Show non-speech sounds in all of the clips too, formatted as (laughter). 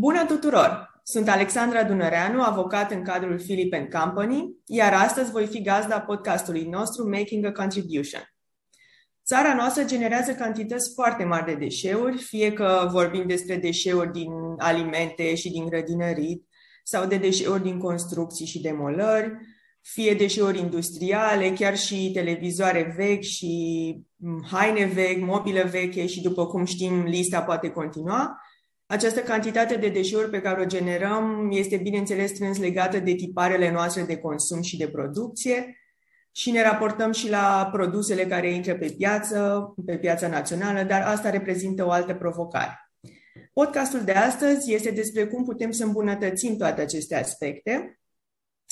Bună tuturor! Sunt Alexandra Dunăreanu, avocat în cadrul Philip Company, iar astăzi voi fi gazda podcastului nostru Making a Contribution. Țara noastră generează cantități foarte mari de deșeuri, fie că vorbim despre deșeuri din alimente și din grădinărit, sau de deșeuri din construcții și demolări, fie deșeuri industriale, chiar și televizoare vechi și mm, haine vechi, mobilă veche și după cum știm, lista poate continua. Această cantitate de deșeuri pe care o generăm este, bineînțeles, strâns legată de tiparele noastre de consum și de producție și ne raportăm și la produsele care intră pe piață, pe piața națională, dar asta reprezintă o altă provocare. Podcastul de astăzi este despre cum putem să îmbunătățim toate aceste aspecte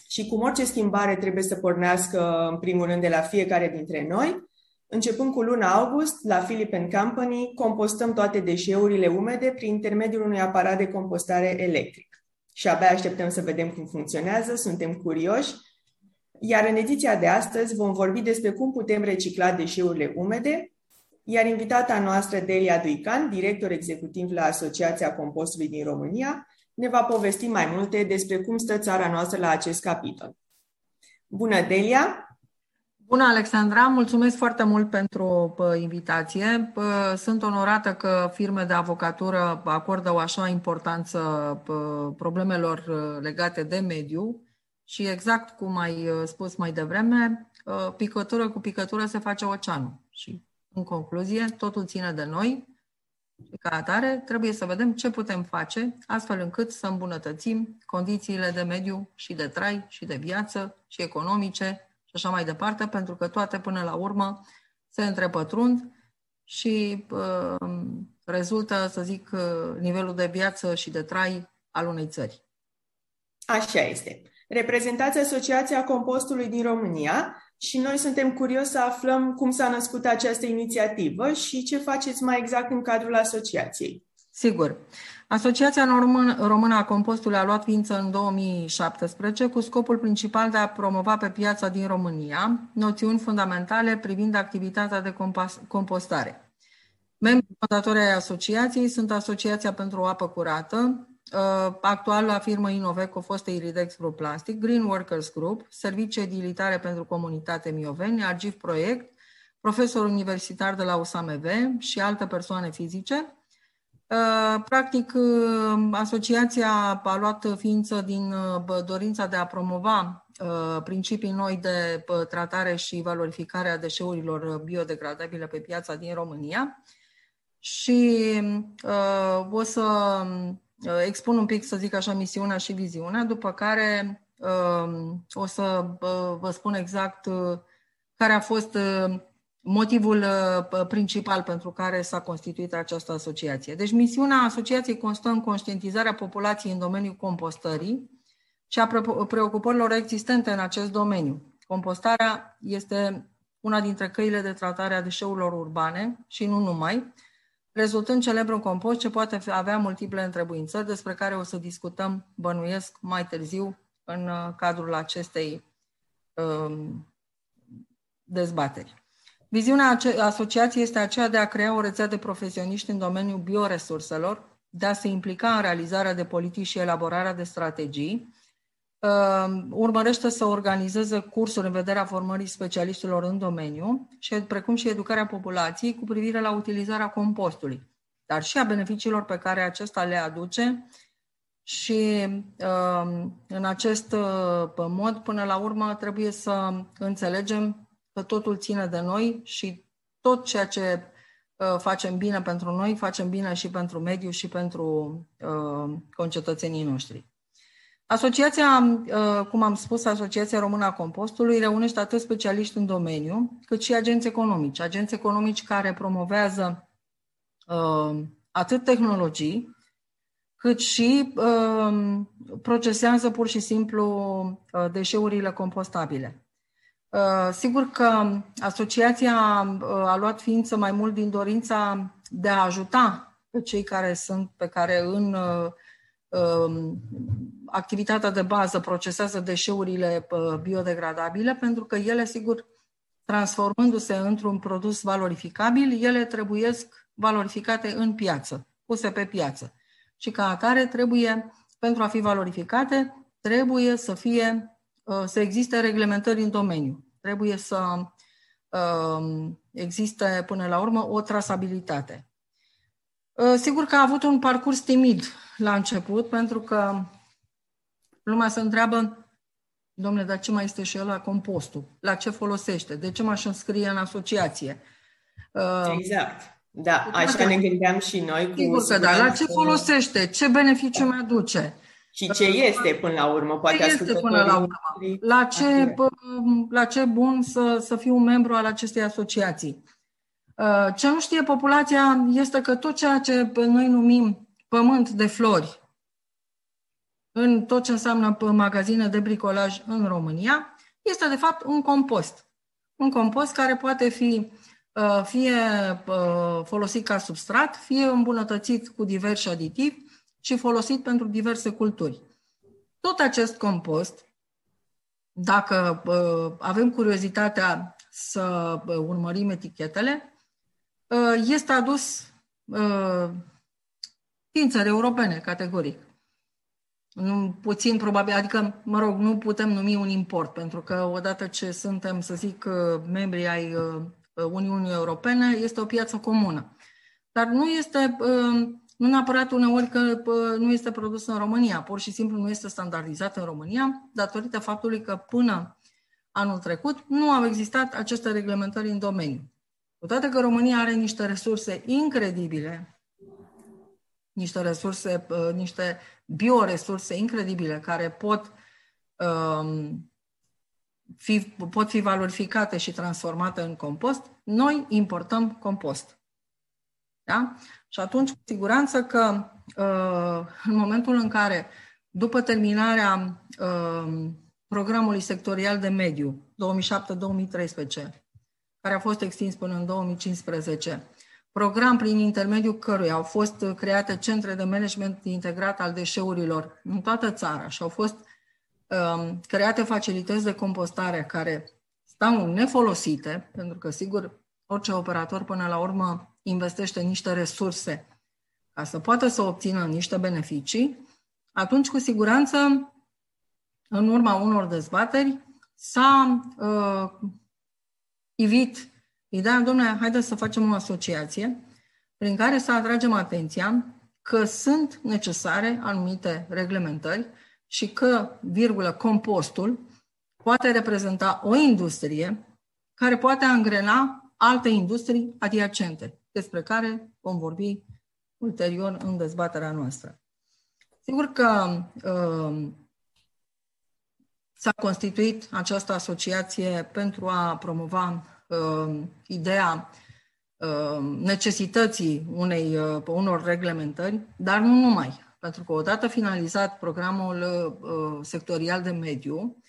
și cum orice schimbare trebuie să pornească, în primul rând, de la fiecare dintre noi. Începând cu luna august, la Philip Company, compostăm toate deșeurile umede prin intermediul unui aparat de compostare electric. Și abia așteptăm să vedem cum funcționează, suntem curioși. Iar în ediția de astăzi vom vorbi despre cum putem recicla deșeurile umede iar invitata noastră, Delia Duican, director executiv la Asociația Compostului din România, ne va povesti mai multe despre cum stă țara noastră la acest capitol. Bună, Delia! Bună, Alexandra! Mulțumesc foarte mult pentru invitație. Sunt onorată că firme de avocatură acordă o așa importanță problemelor legate de mediu și exact cum ai spus mai devreme, picătură cu picătură se face oceanul. Și în concluzie, totul ține de noi și ca atare trebuie să vedem ce putem face astfel încât să îmbunătățim condițiile de mediu și de trai și de viață și economice și așa mai departe, pentru că toate până la urmă se întrepătrund și uh, rezultă, să zic, uh, nivelul de viață și de trai al unei țări. Așa este. Reprezentați Asociația Compostului din România și noi suntem curioși să aflăm cum s-a născut această inițiativă și ce faceți mai exact în cadrul asociației. Sigur. Asociația Română a Compostului a luat ființă în 2017 cu scopul principal de a promova pe piața din România noțiuni fundamentale privind activitatea de compostare. Membrii fondatori ai asociației sunt Asociația pentru o apă curată, Uh, actuala firmă Inovec, fostă Iridex Group Plastic, Green Workers Group, Servicii Edilitare pentru Comunitate Mioveni, Argiv Proiect, profesor universitar de la USAMV și alte persoane fizice. Uh, practic, uh, asociația a luat ființă din dorința de a promova principii noi de tratare și valorificare a deșeurilor biodegradabile pe piața din România. Și o să Uh, expun un pic, să zic așa, misiunea și viziunea, după care um, o să uh, vă spun exact uh, care a fost motivul principal pentru care s-a constituit această asociație. Deci misiunea asociației constă în conștientizarea populației în domeniul compostării și a preocupărilor existente în acest domeniu. Compostarea este una dintre căile de tratare a deșeurilor urbane și nu numai, rezultând celebru un compost ce poate avea multiple întrebuințări, despre care o să discutăm, bănuiesc, mai târziu în uh, cadrul acestei um, dezbateri. Viziunea asociației este aceea de a crea o rețea de profesioniști în domeniul bioresurselor, de a se implica în realizarea de politici și elaborarea de strategii, Ehm, urmărește să organizeze cursuri în vederea formării specialiștilor în domeniu, și, precum și educarea populației cu privire la utilizarea compostului, dar și a beneficiilor pe care acesta le aduce și ehm, în acest uh, mod, până la urmă, trebuie să înțelegem că totul ține de noi și tot ceea ce uh, facem bine pentru noi, facem bine și pentru mediu și pentru uh, concetățenii noștri. Asociația, uh, cum am spus, Asociația Română a Compostului reunește atât specialiști în domeniu, cât și agenți economici. Agenți economici care promovează uh, atât tehnologii, cât și uh, procesează pur și simplu uh, deșeurile compostabile. Uh, sigur că asociația uh, a luat ființă mai mult din dorința de a ajuta pe cei care sunt, pe care în uh, Um, activitatea de bază procesează deșeurile uh, biodegradabile, pentru că ele, sigur, transformându-se într-un produs valorificabil, ele trebuiesc valorificate în piață, puse pe piață. și ca atare trebuie, pentru a fi valorificate, trebuie să fie, uh, să existe reglementări în domeniu. Trebuie să uh, existe până la urmă o trasabilitate. Uh, sigur că a avut un parcurs timid la început, pentru că lumea se întreabă, domnule, dar ce mai este și la compostul? La ce folosește? De ce m-aș înscrie în asociație? Exact. Da, așa ne gândeam și noi. Cu Sigur că da. La ce folosește? Ce beneficiu mi aduce? Și ce este până la urmă? Poate ce este până la urmă? La ce, la ce bun să, să fiu un membru al acestei asociații? Uh, ce nu știe populația este că tot ceea ce noi numim pământ de flori, în tot ce înseamnă magazine de bricolaj în România, este de fapt un compost. Un compost care poate fi Uh, fie uh, folosit ca substrat, fie îmbunătățit cu diversi aditivi și folosit pentru diverse culturi. Tot acest compost, dacă uh, avem curiozitatea să urmărim etichetele, este adus din țări europene, categoric. Nu, puțin probabil, adică, mă rog, nu putem numi un import, pentru că odată ce suntem, să zic, membri ai Uniunii Europene, este o piață comună. Dar nu este, uh, nu neapărat uneori că uh, nu este produs în România, pur și simplu nu este standardizat în România, datorită faptului că până anul trecut nu au existat aceste reglementări în domeniu. Cu toate că România are niște resurse incredibile, niște resurse, uh, niște bioresurse incredibile care pot um, fi, pot fi valorificate și transformate în compost, noi importăm compost. Da? Și atunci, cu siguranță că uh, în momentul în care, după terminarea uh, programului sectorial de mediu 2007-2013, care a fost extins până în 2015, program prin intermediul căruia au fost create centre de management integrat al deșeurilor în toată țara și au fost Um, create facilități de compostare care stau nefolosite, pentru că, sigur, orice operator până la urmă investește niște resurse ca să poată să obțină niște beneficii, atunci, cu siguranță, în urma unor dezbateri, s-a uh, ivit ideea, domnule, haideți să facem o asociație prin care să atragem atenția că sunt necesare anumite reglementări și că, virgulă, compostul poate reprezenta o industrie care poate angrena alte industrii adiacente, despre care vom vorbi ulterior în dezbaterea noastră. Sigur că uh, s-a constituit această asociație pentru a promova uh, ideea uh, necesității unei, uh, unor reglementări, dar nu numai. Pentru că odată finalizat programul uh, sectorial de mediu, uh,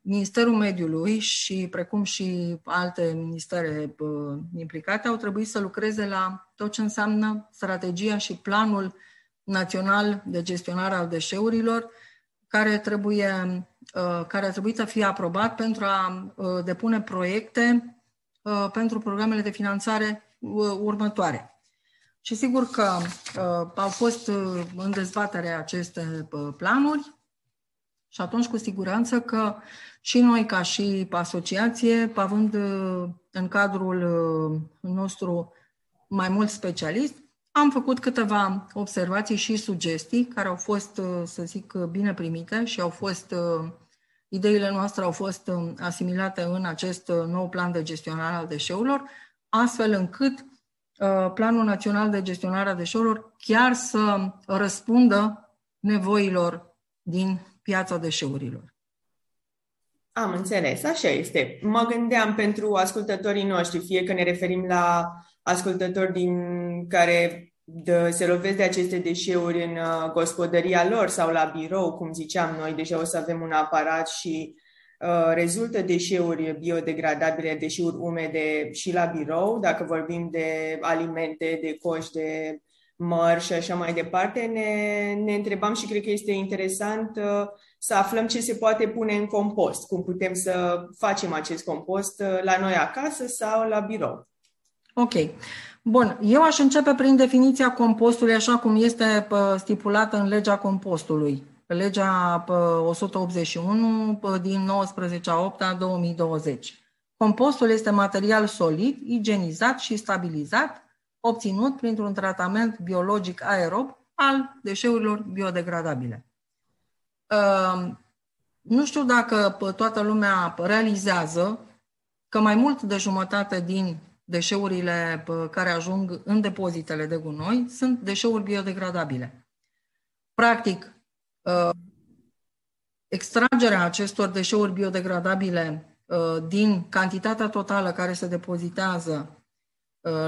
Ministerul Mediului și precum și alte ministere uh, implicate au trebuit să lucreze la tot ce înseamnă strategia și planul național de gestionare al deșeurilor, care trebuie uh, care a trebuit să fie aprobat pentru a uh, depune proiecte uh, pentru programele de finanțare următoare. Și sigur că uh, au fost uh, în dezbatere aceste uh, planuri și atunci cu siguranță că și noi ca și asociație, având uh, în cadrul uh, nostru mai mult specialist, am făcut câteva observații și sugestii care au fost, uh, să zic, bine primite și au fost, ideile noastre au fost asimilate în acest nou plan de gestionare al deșeurilor, astfel încât Uh, Planul Național de Gestionare a Deșeurilor chiar să răspundă nevoilor din piața deșeurilor. Am înțeles, așa este. Mă gândeam pentru ascultătorii noștri, fie că ne referim la ascultători din care de, se lovesc de aceste deșeuri în uh, gospodăria lor sau la birou, cum ziceam noi, deja o să avem un aparat și Uh, rezultă deșeuri biodegradabile, deșeuri umede și la birou, dacă vorbim de alimente, de coși, de măr și așa mai departe, ne, ne întrebam și cred că este interesant uh, să aflăm ce se poate pune în compost, cum putem să facem acest compost uh, la noi acasă sau la birou. Ok. Bun, eu aș începe prin definiția compostului așa cum este stipulată în legea compostului. Legea 181 din 19 a 8 a 2020. Compostul este material solid, igienizat și stabilizat, obținut printr-un tratament biologic aerob al deșeurilor biodegradabile. Ehm, nu știu dacă toată lumea realizează că mai mult de jumătate din deșeurile care ajung în depozitele de gunoi sunt deșeuri biodegradabile. Practic, ehm, extragerea acestor deșeuri biodegradabile ehm, din cantitatea totală care se depozitează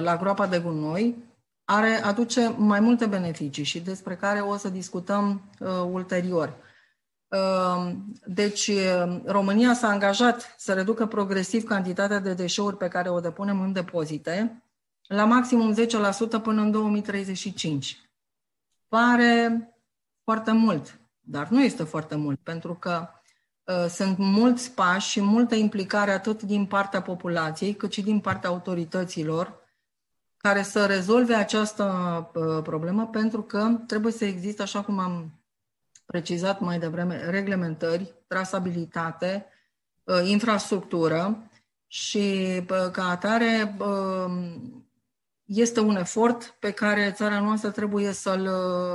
la groapa de gunoi are, aduce mai multe beneficii și despre care o să discutăm uh, ulterior. Uh, deci, uh, România s-a angajat să reducă progresiv cantitatea de deșeuri pe care o depunem în depozite la maximum 10% până în 2035. Pare foarte mult, dar nu este foarte mult, pentru că uh, sunt mulți pași și multă implicare atât din partea populației, cât și din partea autorităților care să rezolve această uh, problemă, pentru că trebuie să existe, așa cum am precizat mai devreme, reglementări, trasabilitate, uh, infrastructură și uh, ca atare este un efort pe care țara noastră trebuie să-l,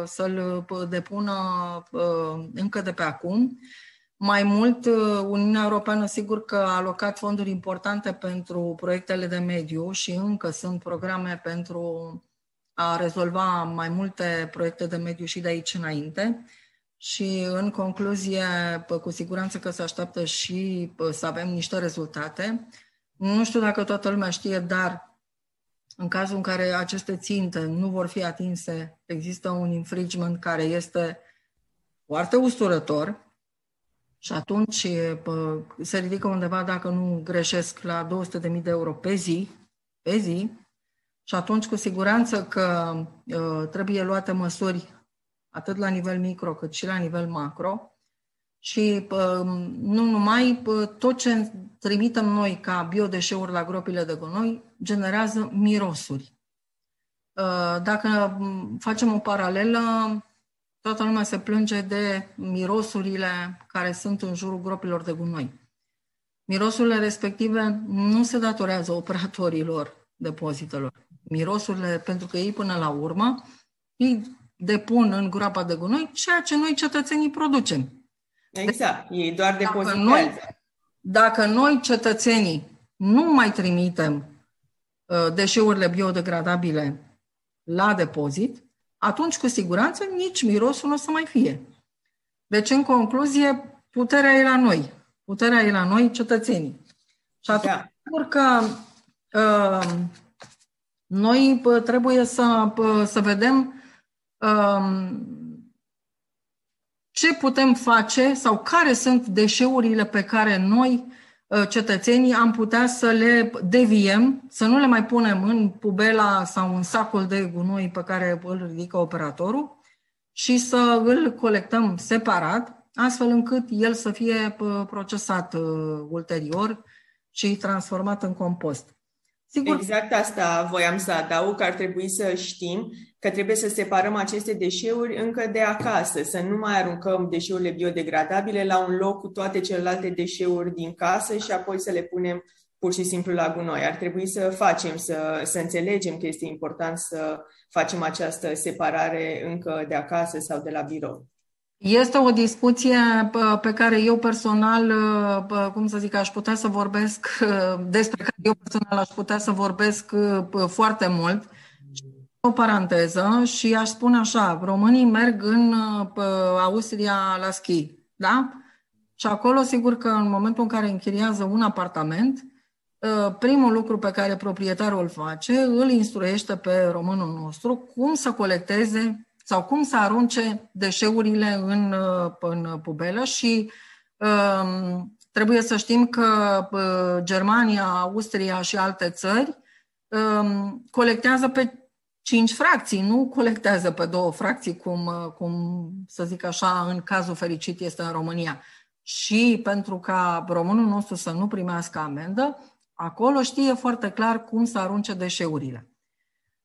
să-l depună încă de pe acum mai mult, uh, Uniunea Europeană sigur că a alocat fonduri importante pentru proiectele de mediu și încă sunt programe pentru a rezolva mai multe proiecte de mediu și de aici înainte. Și în concluzie, cu siguranță că se așteaptă și să avem niște rezultate. Nu știu dacă toată lumea știe, dar în cazul în care aceste ținte nu vor fi atinse, există un infringement care este foarte usturător, și atunci se ridică undeva, dacă nu greșesc, la 200.000 de euro pe zi, pe zi, și atunci cu siguranță că trebuie luate măsuri atât la nivel micro cât și la nivel macro și nu numai, tot ce trimitem noi ca biodeșeuri la gropile de gunoi generează mirosuri. Dacă facem o paralelă, toată lumea se plânge de mirosurile care sunt în jurul gropilor de gunoi. Mirosurile respective nu se datorează operatorilor depozitelor. Mirosurile, pentru că ei până la urmă îi depun în groapa de gunoi ceea ce noi cetățenii producem. Exact, ei doar depozitează. Dacă noi, dacă noi cetățenii nu mai trimitem uh, deșeurile biodegradabile la depozit, atunci cu siguranță nici mirosul nu o să mai fie. Deci, în concluzie, puterea e la noi. Puterea e la noi, cetățenii. Și atunci, da. sigur că uh, noi trebuie să, să vedem uh, ce putem face sau care sunt deșeurile pe care noi Uh, cetățenii am putea să le deviem, să nu le mai punem în pubela sau în sacul de gunoi pe care îl ridică operatorul și să îl colectăm separat, astfel încât el să fie uh, procesat uh, ulterior și transformat în compost. Sigur. Exact asta voiam să adaug, că ar trebui să știm că trebuie să separăm aceste deșeuri încă de acasă, să nu mai aruncăm deșeurile biodegradabile la un loc cu toate celelalte deșeuri din casă și apoi să le punem pur și simplu la gunoi. Ar trebui să facem, să, să înțelegem că este important să facem această separare încă de acasă sau de la birou. Este o discuție pe care eu personal, cum să zic, aș putea să vorbesc, (laughs) despre care eu personal aș putea să vorbesc foarte mult. O paranteză și aș spune așa, românii merg în Austria la schi, da? Și acolo, sigur că în momentul în care închiriază un apartament, primul lucru pe care proprietarul îl face, îl instruiește pe românul nostru cum să colecteze sau cum să arunce deșeurile în, în pubelă și um, trebuie să știm că uh, Germania, Austria și alte țări um, colectează pe cinci fracții, nu colectează pe două fracții, cum, uh, cum să zic așa, în cazul fericit este în România. Și pentru ca românul nostru să nu primească amendă, acolo știe foarte clar cum să arunce deșeurile.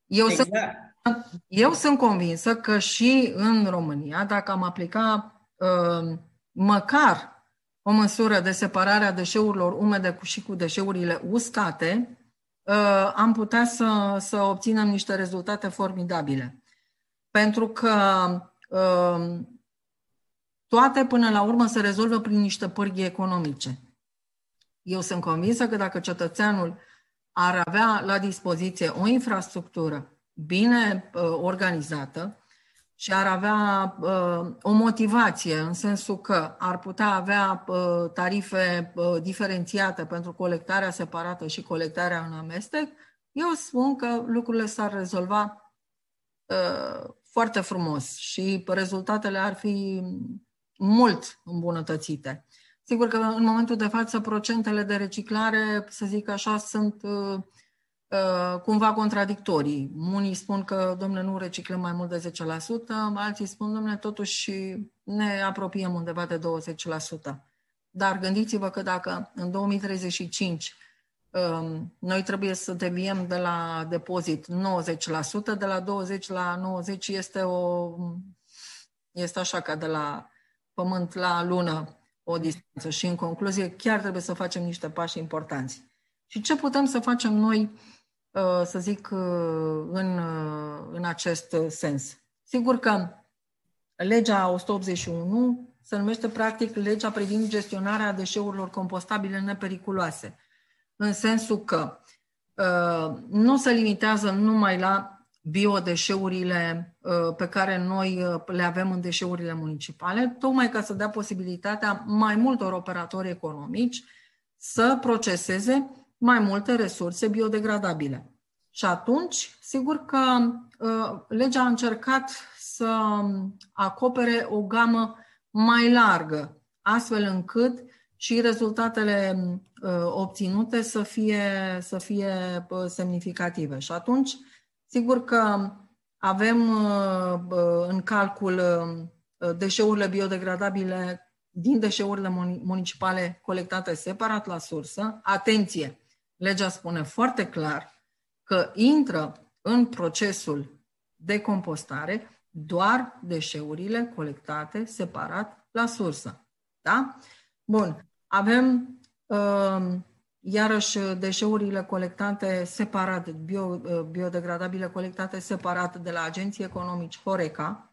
Eu, exact. sunt, eu sunt convinsă că și în România, dacă am aplica uh, măcar o măsură de separare a deșeurilor umede și cu deșeurile uscate, uh, am putea să, să obținem niște rezultate formidabile. Pentru că uh, toate până la urmă se rezolvă prin niște pârghii economice. Eu sunt convinsă că dacă cetățeanul ar avea la dispoziție o infrastructură bine uh, organizată și ar avea uh, o motivație în sensul că ar putea avea uh, tarife uh, diferențiate pentru colectarea separată și colectarea în amestec, eu spun că lucrurile s-ar rezolva uh, foarte frumos și rezultatele ar fi mult îmbunătățite. Sigur că în momentul de față procentele de reciclare, să zic așa, sunt uh, uh, cumva contradictorii. Unii spun că, domnule, nu reciclăm mai mult de 10%, alții spun, domnule, totuși ne apropiem undeva de 20%. Dar gândiți-vă că dacă în 2035 um, noi trebuie să deviem de la depozit 90%, de la 20 la 90 este o este așa ca de la pământ la lună o distanță și în concluzie chiar trebuie să facem niște pași importanți. Și ce putem să facem noi, uh, să zic, uh, în, uh, în acest sens? Sigur că legea 181 se numește practic legea privind gestionarea deșeurilor compostabile nepericuloase, în sensul că nu se limitează numai la biodeșeurile uh, pe care noi uh, le avem în deșeurile municipale, tocmai ca să dea posibilitatea mai multor operatori economici să proceseze mai multe resurse biodegradabile. Și atunci, sigur că uh, legea a încercat să acopere o gamă mai largă, astfel încât și rezultatele obținute să fie, să fie semnificative. Și atunci, Sigur că avem uh, în calcul uh, deșeurile biodegradabile din deșeurile municipale colectate separat la sursă. Atenție! Legea spune foarte clar că intră în procesul de compostare doar deșeurile colectate separat la sursă. Da? Bun. Avem uh, Iarăși, deșeurile colectate separat, bio, biodegradabile colectate separat de la agenții economici Horeca,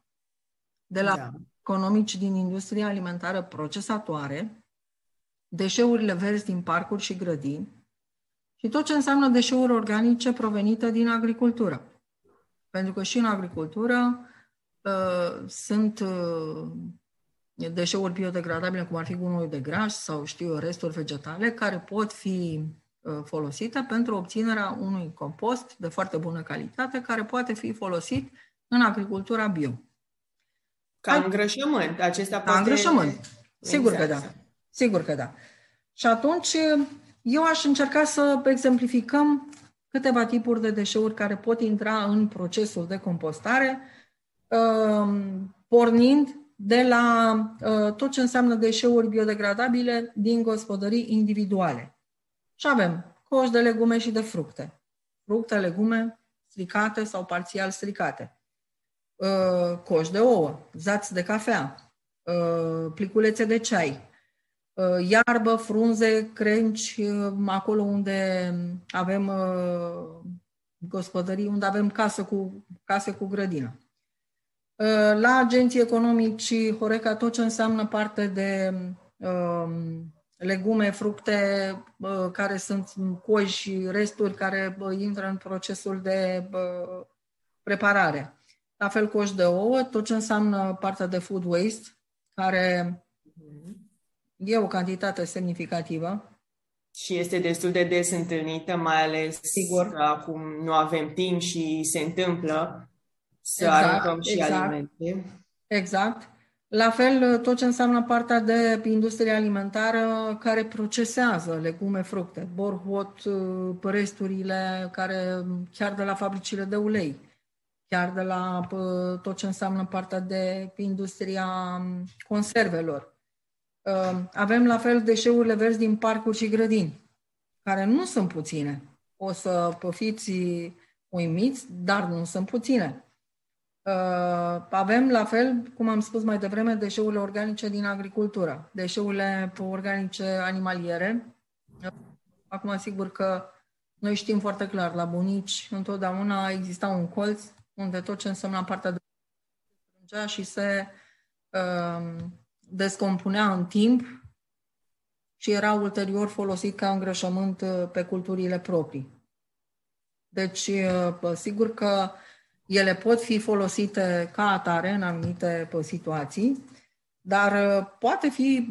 de la da. economici din industria alimentară procesatoare, deșeurile verzi din parcuri și grădini și tot ce înseamnă deșeuri organice provenite din agricultură. Pentru că și în agricultură uh, sunt uh, deșeuri biodegradabile, cum ar fi gunoiul de graș sau, știu eu, resturi vegetale, care pot fi uh, folosite pentru obținerea unui compost de foarte bună calitate, care poate fi folosit în agricultura bio. Ca îngrășământ. Acesta poate... Ca îngrășământ. Sigur exact. că da. Sigur că da. Și atunci eu aș încerca să exemplificăm câteva tipuri de deșeuri care pot intra în procesul de compostare, uh, pornind de la uh, tot ce înseamnă deșeuri biodegradabile din gospodării individuale. Și avem coș de legume și de fructe. Fructe, legume stricate sau parțial stricate. Uh, coș de ouă, zați de cafea, uh, pliculețe de ceai, uh, iarbă, frunze, crenci, uh, acolo unde avem uh, gospodării, unde avem casă cu, case cu grădină. Uh, la agenții economici Horeca tot ce înseamnă parte de um, legume, fructe uh, care sunt coi și resturi care uh, intră în procesul de preparare. La fel coș de ouă, tot ce înseamnă partea de food waste, care e o cantitate semnificativă. Și este destul de des întâlnită, mai ales Sigur. că acum nu avem timp și se întâmplă să exact, aruncăm și exact, alimente. Exact. La fel, tot ce înseamnă partea de industrie alimentară care procesează legume, fructe, borhot, resturile care chiar de la fabricile de ulei, chiar de la tot ce înseamnă partea de industria conservelor. Avem la fel deșeurile verzi din parcuri și grădini, care nu sunt puține. O să fiți uimiți, dar nu sunt puține. Uh, avem, la fel, cum am spus mai devreme, deșeurile organice din agricultură, deșeurile organice animaliere. Acum, sigur că noi știm foarte clar, la bunici întotdeauna exista un colț unde tot ce însemna partea de și se uh, descompunea în timp și era ulterior folosit ca îngrășământ uh, pe culturile proprii. Deci, uh, sigur că ele pot fi folosite ca atare în anumite situații, dar uh, poate fi,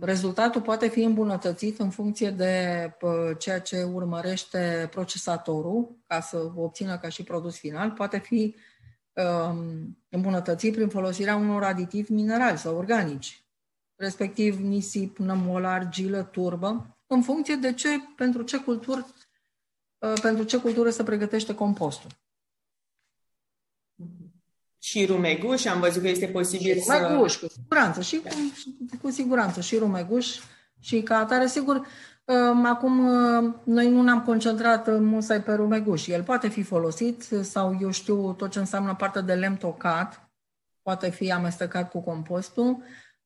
rezultatul poate fi îmbunătățit în funcție de ceea ce urmărește procesatorul ca să obțină ca și produs final, poate fi um, îmbunătățit prin folosirea unor aditivi minerali sau organici, respectiv nisip, nămol, argilă, turbă, în funcție de ce, pentru ce cultură, uh, pentru ce cultură se pregătește compostul. Și rumeguș, am văzut că este posibil și rumeguș, cu siguranță, și cu, cu siguranță, și rumeguș, și ca atare, sigur, uh, Acum, uh, noi nu ne-am concentrat musai pe rumeguș. El poate fi folosit sau, eu știu, tot ce înseamnă partea de lemn tocat, poate fi amestecat cu compostul,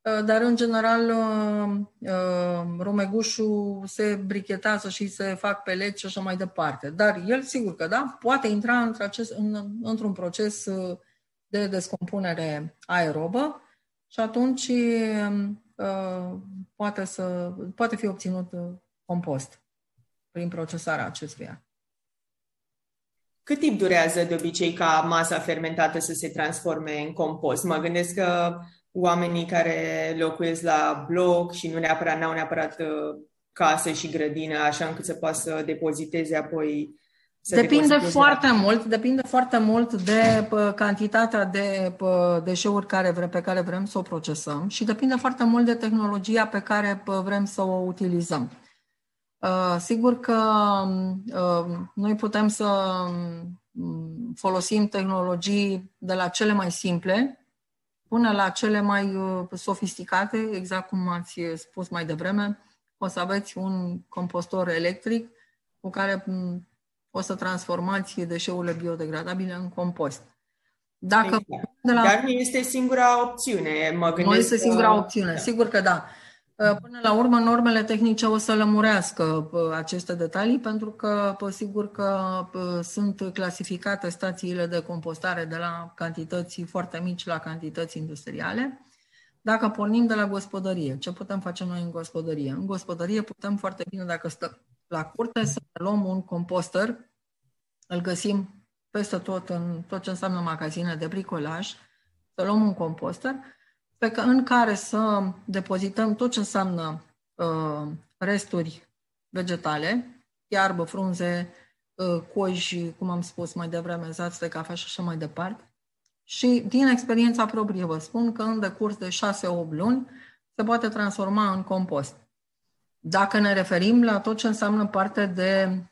Uh, dar în general uh, uh, rumegușul se brichetează și se fac peleți și așa mai departe. Dar el, sigur că da, poate intra într acest, în, într-un proces de descompunere aerobă și atunci poate, să, poate fi obținut compost prin procesarea acestuia. Cât timp durează de obicei ca masa fermentată să se transforme în compost? Mă gândesc că oamenii care locuiesc la bloc și nu neapărat, n-au neapărat uh, casă și grădină, așa încât să poată să depoziteze apoi să depinde foarte la... mult, depinde foarte mult de pă, cantitatea de pă, deșeuri care vre, pe care vrem să o procesăm și depinde foarte mult de tehnologia pe care pă, vrem să o utilizăm. Uh, sigur că uh, noi putem să um, folosim tehnologii de la cele mai simple, până la cele mai uh, sofisticate, exact cum ați spus mai devreme, o să aveți un compostor electric cu care mm, o să transformați deșeurile biodegradabile în compost. Dacă exact. de la... Dar nu este singura opțiune, mă gândesc. Nu este singura opțiune, da. sigur că da. Uh, până la urmă, normele tehnice o să lămurească uh, aceste detalii, pentru că, sigur că uh, sunt clasificate stațiile de compostare de la cantități foarte mici la cantități industriale. Dacă pornim de la gospodărie, ce putem face noi în gospodărie? În gospodărie putem foarte bine, dacă stăm la curte, să luăm un composter, îl găsim peste tot în tot ce înseamnă magazine de bricolaj, să luăm un composter, pe că, în care să depozităm tot ce înseamnă uh, resturi vegetale, iarbă, frunze, uh, coji, cum am spus mai devreme, zați de cafea și așa mai departe. Și din experiența proprie vă spun că în decurs de 6-8 luni se poate transforma în compost. Dacă ne referim la tot ce înseamnă parte de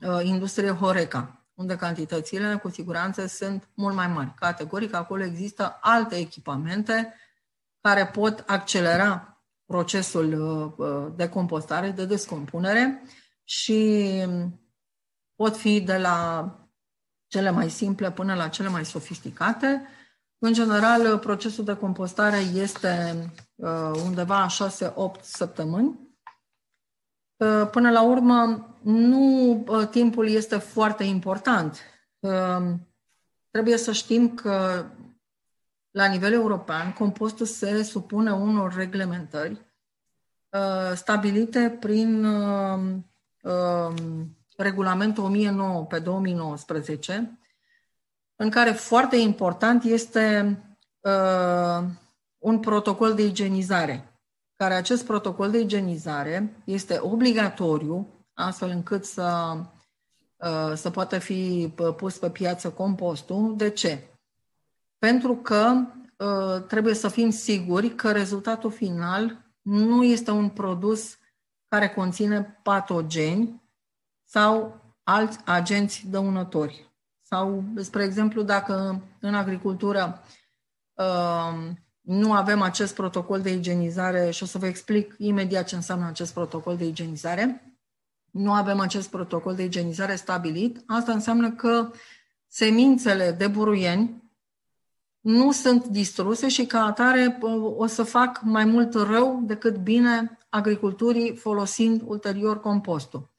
uh, industrie Horeca, unde cantitățile cu siguranță sunt mult mai mari. Categoric, acolo există alte echipamente care pot accelera procesul uh, de compostare, de descompunere și pot fi de la cele mai simple până la cele mai sofisticate. În general, procesul de compostare este uh, undeva 6-8 săptămâni. Uh, până la urmă, nu timpul este foarte important. Trebuie să știm că la nivel european, compostul se supune unor reglementări uh, stabilite prin uh, uh, regulamentul 1009 pe 2019, în care foarte important este uh, un protocol de igienizare, care acest protocol de igienizare este obligatoriu, astfel încât să, uh, să poată fi uh, pus pe piață compostul. De ce? Pentru că uh, trebuie să fim siguri că rezultatul final nu este un produs care conține patogeni sau alți agenți dăunători. Sau, spre exemplu, dacă în agricultură uh, nu avem acest protocol de igienizare și o să vă explic imediat ce înseamnă acest protocol de igienizare, nu avem acest protocol de igienizare stabilit, asta înseamnă că semințele de buruieni nu sunt distruse și ca atare o să fac mai mult rău decât bine agriculturii folosind ulterior compostul.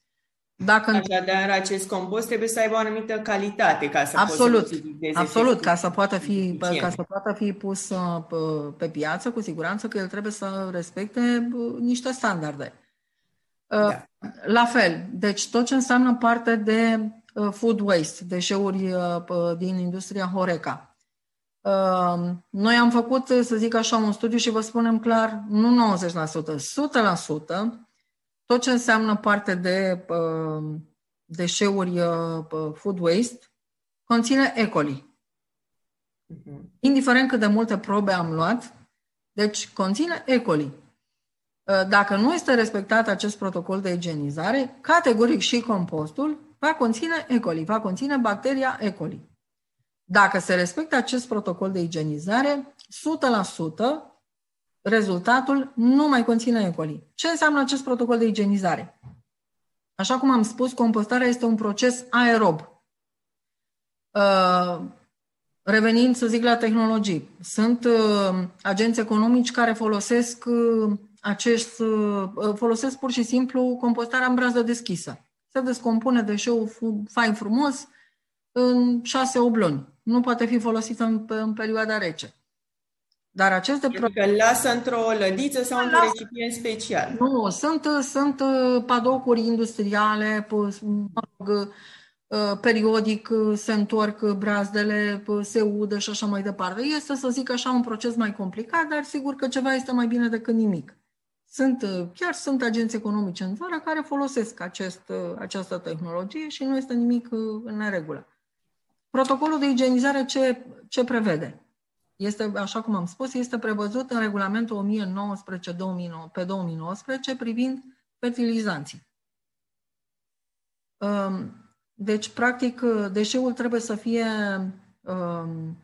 Dacă... Așadar, acest compost trebuie să aibă o anumită calitate ca să absolut, poți să Absolut, ca să, poată fi, ca să poată fi pus uh, pe piață, cu siguranță că el trebuie să respecte uh, niște standarde. Uh, da. La fel, deci tot ce înseamnă parte de food waste, deșeuri din industria Horeca. Noi am făcut, să zic așa, un studiu și vă spunem clar, nu 90%, 100%, tot ce înseamnă parte de uh, deșeuri uh, food waste conține E. coli. Uh-huh. Indiferent cât de multe probe am luat, deci conține E. coli. Uh, dacă nu este respectat acest protocol de igienizare, categoric și compostul va conține E. coli, va conține bacteria E. coli. Dacă se respectă acest protocol de igienizare, 100% rezultatul nu mai conține E. coli. Ce înseamnă acest protocol de igienizare? Așa cum am spus, compostarea este un proces aerob. Uh, revenind, să zic, la tehnologii. Sunt uh, agenți economici care folosesc uh, acest, folosesc pur și simplu compostarea în brază deschisă. Se descompune deșeul fain frumos în șase obloni. Nu poate fi folosit în, în perioada rece. Dar aceste pro... că lasă într-o lădiță sau într-un recipient special. Nu, sunt, sunt uh, padocuri industriale, mă rog, uh, periodic uh, se întorc brazdele, se udă și așa mai departe. Este, să zic așa, un proces mai complicat, dar sigur că ceva este mai bine decât nimic. Sunt, chiar sunt agenți economici în țară care folosesc acest, această tehnologie și nu este nimic în neregulă. Protocolul de igienizare ce, ce prevede? este, așa cum am spus, este prevăzut în regulamentul 1019 pe 2019 privind fertilizanții. Um, deci, practic, deșeul trebuie să fie um,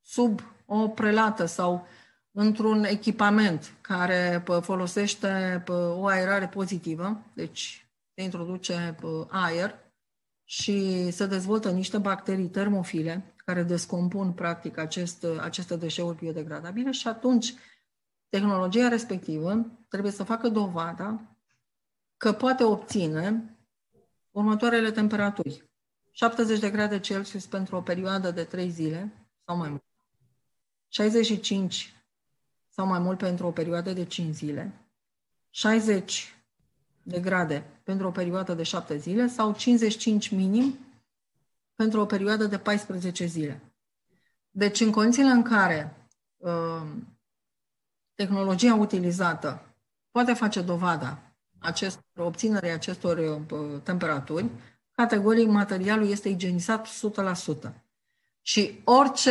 sub o prelată sau într-un echipament care folosește o aerare pozitivă, deci se introduce aer și se dezvoltă niște bacterii termofile care descompun practic acest, aceste deșeuri biodegradabile și atunci tehnologia respectivă trebuie să facă dovada că poate obține următoarele temperaturi. 70 de grade Celsius pentru o perioadă de 3 zile sau mai mult. 65 sau mai mult pentru o perioadă de 5 zile. 60 de grade pentru o perioadă de 7 zile sau 55 minim pentru o perioadă de 14 zile. Deci, în condițiile în care uh, tehnologia utilizată poate face dovada acest, obținerea acestor uh, temperaturi, categoric materialul este igienizat 100%. Și orice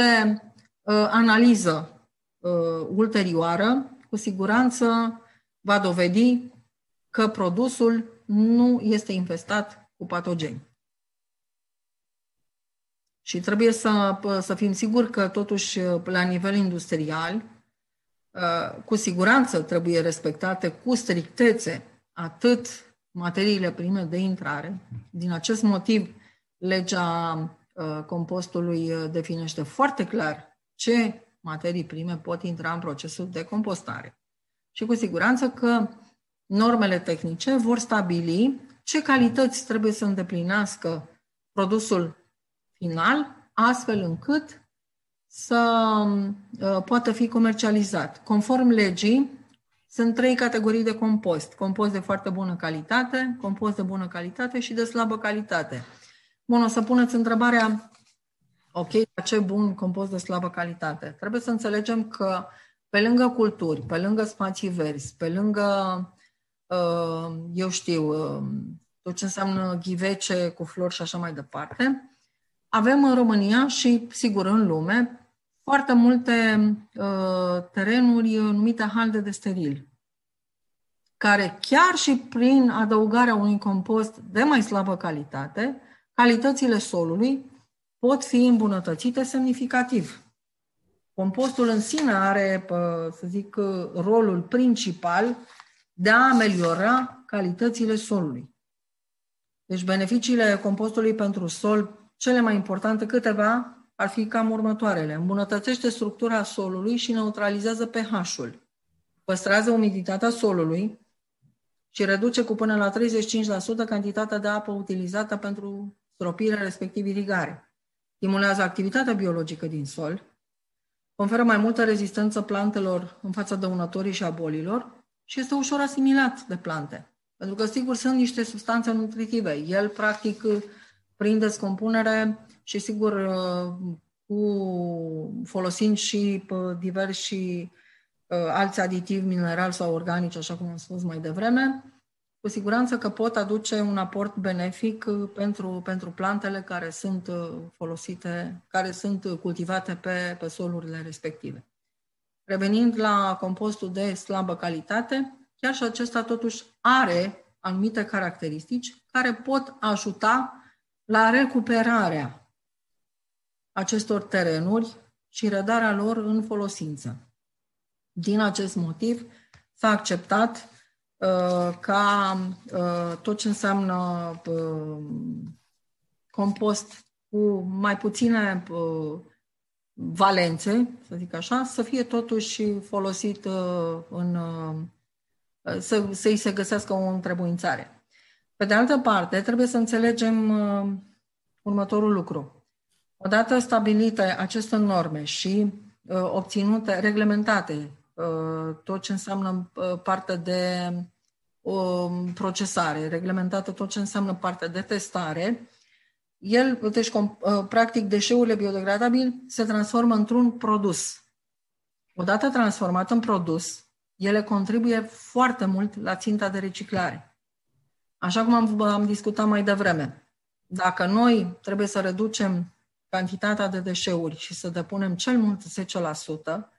uh, analiză uh, ulterioară, cu siguranță, va dovedi că produsul nu este infestat cu patogeni. Și trebuie să, să fim siguri că, totuși, la nivel industrial, uh, cu siguranță trebuie respectate cu strictețe atât materiile prime de intrare. Din acest motiv, legea uh, compostului uh, definește foarte clar ce materii prime pot intra în procesul de compostare. Și cu siguranță că normele tehnice vor stabili ce calități trebuie să îndeplinească produsul final, astfel încât să uh, poată fi comercializat. Conform legii, sunt trei categorii de compost. Compost de foarte bună calitate, compost de bună calitate și de slabă calitate. Bun, o să puneți întrebarea, ok, ce bun compost de slabă calitate? Trebuie să înțelegem că pe lângă culturi, pe lângă spații verzi, pe lângă, uh, eu știu, uh, tot ce înseamnă ghivece cu flori și așa mai departe, avem în România și, sigur, în lume, foarte multe uh, terenuri numite halde de steril, care chiar și prin adăugarea unui compost de mai slabă calitate, calitățile solului pot fi îmbunătățite semnificativ. Compostul în sine are, să zic, rolul principal de a ameliora calitățile solului. Deci beneficiile compostului pentru sol, cele mai importante câteva, ar fi cam următoarele. Îmbunătățește structura solului și neutralizează pH-ul. Păstrează umiditatea solului și reduce cu până la 35% cantitatea de apă utilizată pentru stropire, respectiv irigare. Stimulează activitatea biologică din sol, conferă mai multă rezistență plantelor în fața dăunătorii și a bolilor și este ușor asimilat de plante. Pentru că, sigur, sunt niște substanțe nutritive. El, practic, prin descompunere și, sigur, cu folosind și diversi uh, alți aditivi minerali sau organici, așa cum am spus mai devreme, cu siguranță că pot aduce un aport benefic uh, pentru, pentru plantele care sunt uh, folosite, care sunt cultivate pe, pe solurile respective. Revenind la compostul de slabă calitate, chiar și acesta totuși are anumite caracteristici care pot ajuta la recuperarea acestor terenuri și redarea lor în folosință. Din acest motiv s-a acceptat uh, ca uh, tot ce înseamnă uh, compost cu mai puține uh, valențe, să zic așa, să fie totuși folosit uh, în, uh, să, să-i se găsească o întrebuințare. Pe de altă parte, trebuie să înțelegem uh, următorul lucru. Odată stabilite aceste norme și obținute, reglementate, tot ce înseamnă partea de procesare, reglementată tot ce înseamnă partea de testare, el, deci, uh, practic, deșeurile biodegradabile se transformă într-un produs. Odată transformat în produs, ele contribuie foarte mult la ținta de reciclare. Așa cum am, am discutat mai devreme, dacă noi trebuie să reducem cantitatea de deșeuri și să depunem cel mult 10%,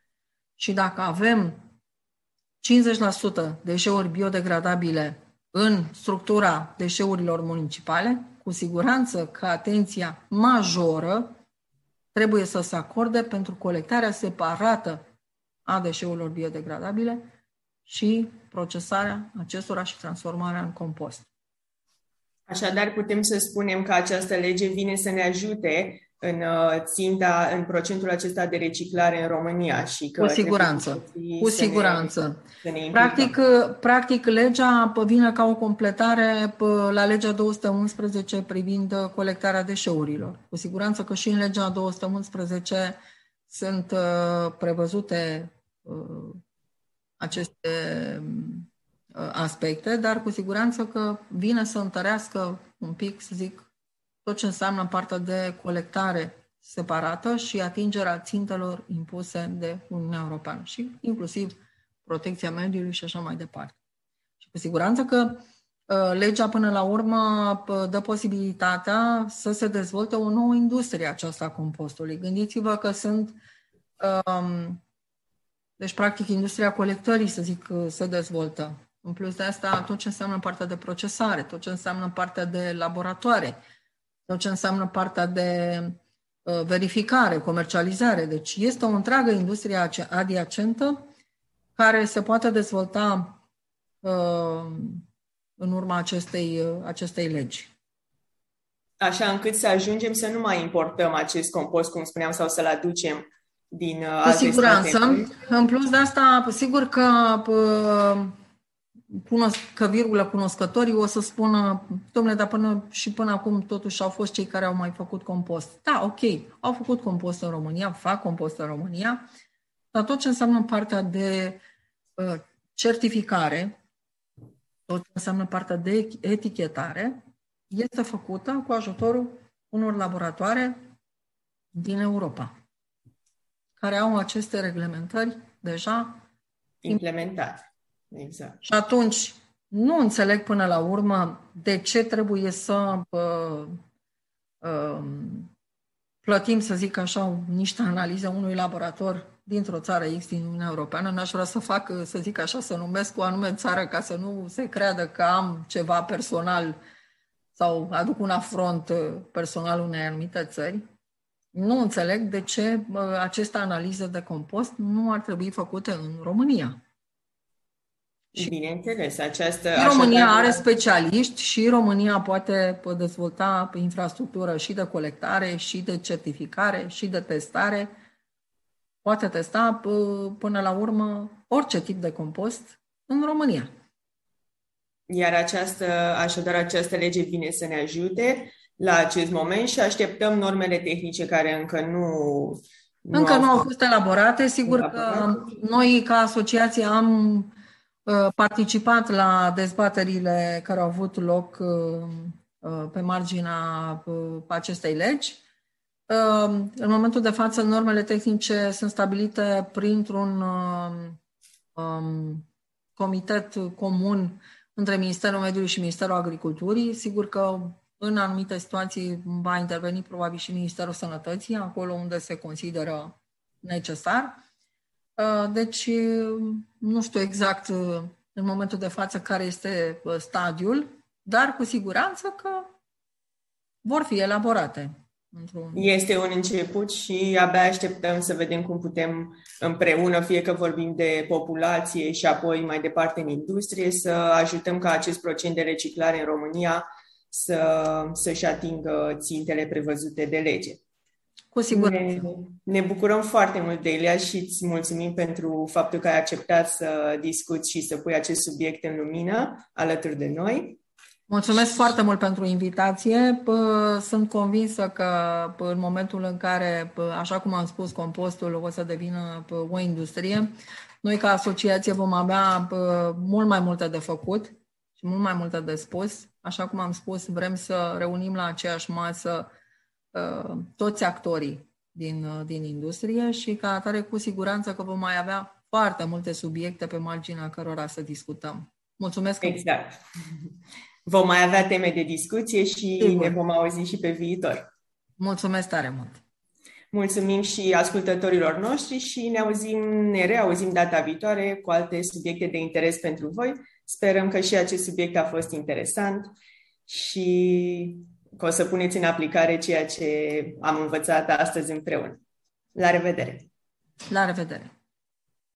și dacă avem 50% deșeuri biodegradabile în structura deșeurilor municipale, cu siguranță că atenția majoră trebuie să se acorde pentru colectarea separată a deșeurilor biodegradabile și procesarea acestora și transformarea în compost. Așadar, putem să spunem că această lege vine să ne ajute în uh, ținta, în procentul acesta de reciclare în România și că cu siguranță, cu siguranță. Ne, ne practic, uh, practic, legea vine ca o completare la legea 211 privind uh, colectarea deșeurilor. Cu siguranță că și în legea 211 sunt prevăzute aceste aspecte, dar cu siguranță că vine să întărească un pic, să zic, tot ce înseamnă partea de colectare separată și atingerea țintelor impuse de Uniunea Europeană și inclusiv protecția mediului și așa mai departe. Și cu siguranță că uh, legea până la urmă uh, dă posibilitatea să se dezvolte o nouă industrie aceasta a compostului. Gândiți-vă că sunt um, deci, practic, industria colectării, să zic, uh, se dezvoltă. În plus de asta, tot ce înseamnă partea de procesare, tot ce înseamnă partea de laboratoare, tot ce înseamnă partea de uh, verificare, comercializare. Deci este o întreagă industrie adiacentă care se poate dezvolta uh, în urma acestei, uh, acestei legi. Așa încât să ajungem să nu mai importăm acest compost, cum spuneam, sau să-l aducem din Cu siguranță. State. În plus de asta, sigur că cunosc, că virgulă cunoscătorii o să spună, domnule, dar până și până acum totuși au fost cei care au mai făcut compost. Da, ok, au făcut compost în România, fac compost în România, dar tot ce înseamnă partea de uh, certificare, tot ce înseamnă partea de etichetare, este făcută cu ajutorul unor laboratoare din Europa, care au aceste reglementări deja implementate. Exact. Și atunci, nu înțeleg până la urmă de ce trebuie să uh, uh, plătim, să zic așa, niște analize unui laborator dintr-o țară X din Uniunea Europeană. N-aș vrea să fac, să zic așa, să numesc o anume țară ca să nu se creadă că am ceva personal sau aduc un afront personal unei anumite țări. Nu înțeleg de ce aceste analize de compost nu ar trebui făcute în România. Și Bineînțeles, această... Și România are specialiști și România poate dezvolta infrastructură și de colectare, și de certificare, și de testare. Poate testa până la urmă orice tip de compost în România. Iar această, așadar această lege vine să ne ajute la acest moment și așteptăm normele tehnice care încă nu nu încă au nu au fost elaborate. Sigur că noi, ca asociație, am uh, participat la dezbaterile care au avut loc uh, uh, pe marginea acestei legi. În momentul de față, normele tehnice sunt stabilite printr-un um, comitet comun între Ministerul Mediului și Ministerul Agriculturii. Sigur că în anumite situații va interveni probabil și Ministerul Sănătății, acolo unde se consideră necesar. Uh, deci, nu știu exact uh, în momentul de față care este uh, stadiul, dar cu siguranță că vor fi elaborate. Este un început și abia așteptăm să vedem cum putem împreună, fie că vorbim de populație și apoi mai departe în industrie, să ajutăm ca acest procent de reciclare în România să, să-și atingă țintele prevăzute de lege. Cu siguranță. Ne, ne bucurăm foarte mult de Elia și îți mulțumim pentru faptul că ai acceptat să discuți și să pui acest subiect în lumină alături de noi. Mulțumesc foarte mult pentru invitație. Sunt convinsă că în momentul în care, așa cum am spus, compostul o să devină o industrie, noi ca asociație vom avea mult mai multe de făcut și mult mai multe de spus. Așa cum am spus, vrem să reunim la aceeași masă uh, toți actorii din, uh, din industrie și ca atare cu siguranță că vom mai avea foarte multe subiecte pe marginea cărora să discutăm. Mulțumesc! Exact! Vom mai avea teme de discuție și Sigur. ne vom auzi și pe viitor. Mulțumesc tare mult! Mulțumim și ascultătorilor noștri și ne auzim, ne reauzim data viitoare cu alte subiecte de interes pentru voi. Sperăm că și acest subiect a fost interesant și că o să puneți în aplicare ceea ce am învățat astăzi împreună. La revedere! La revedere!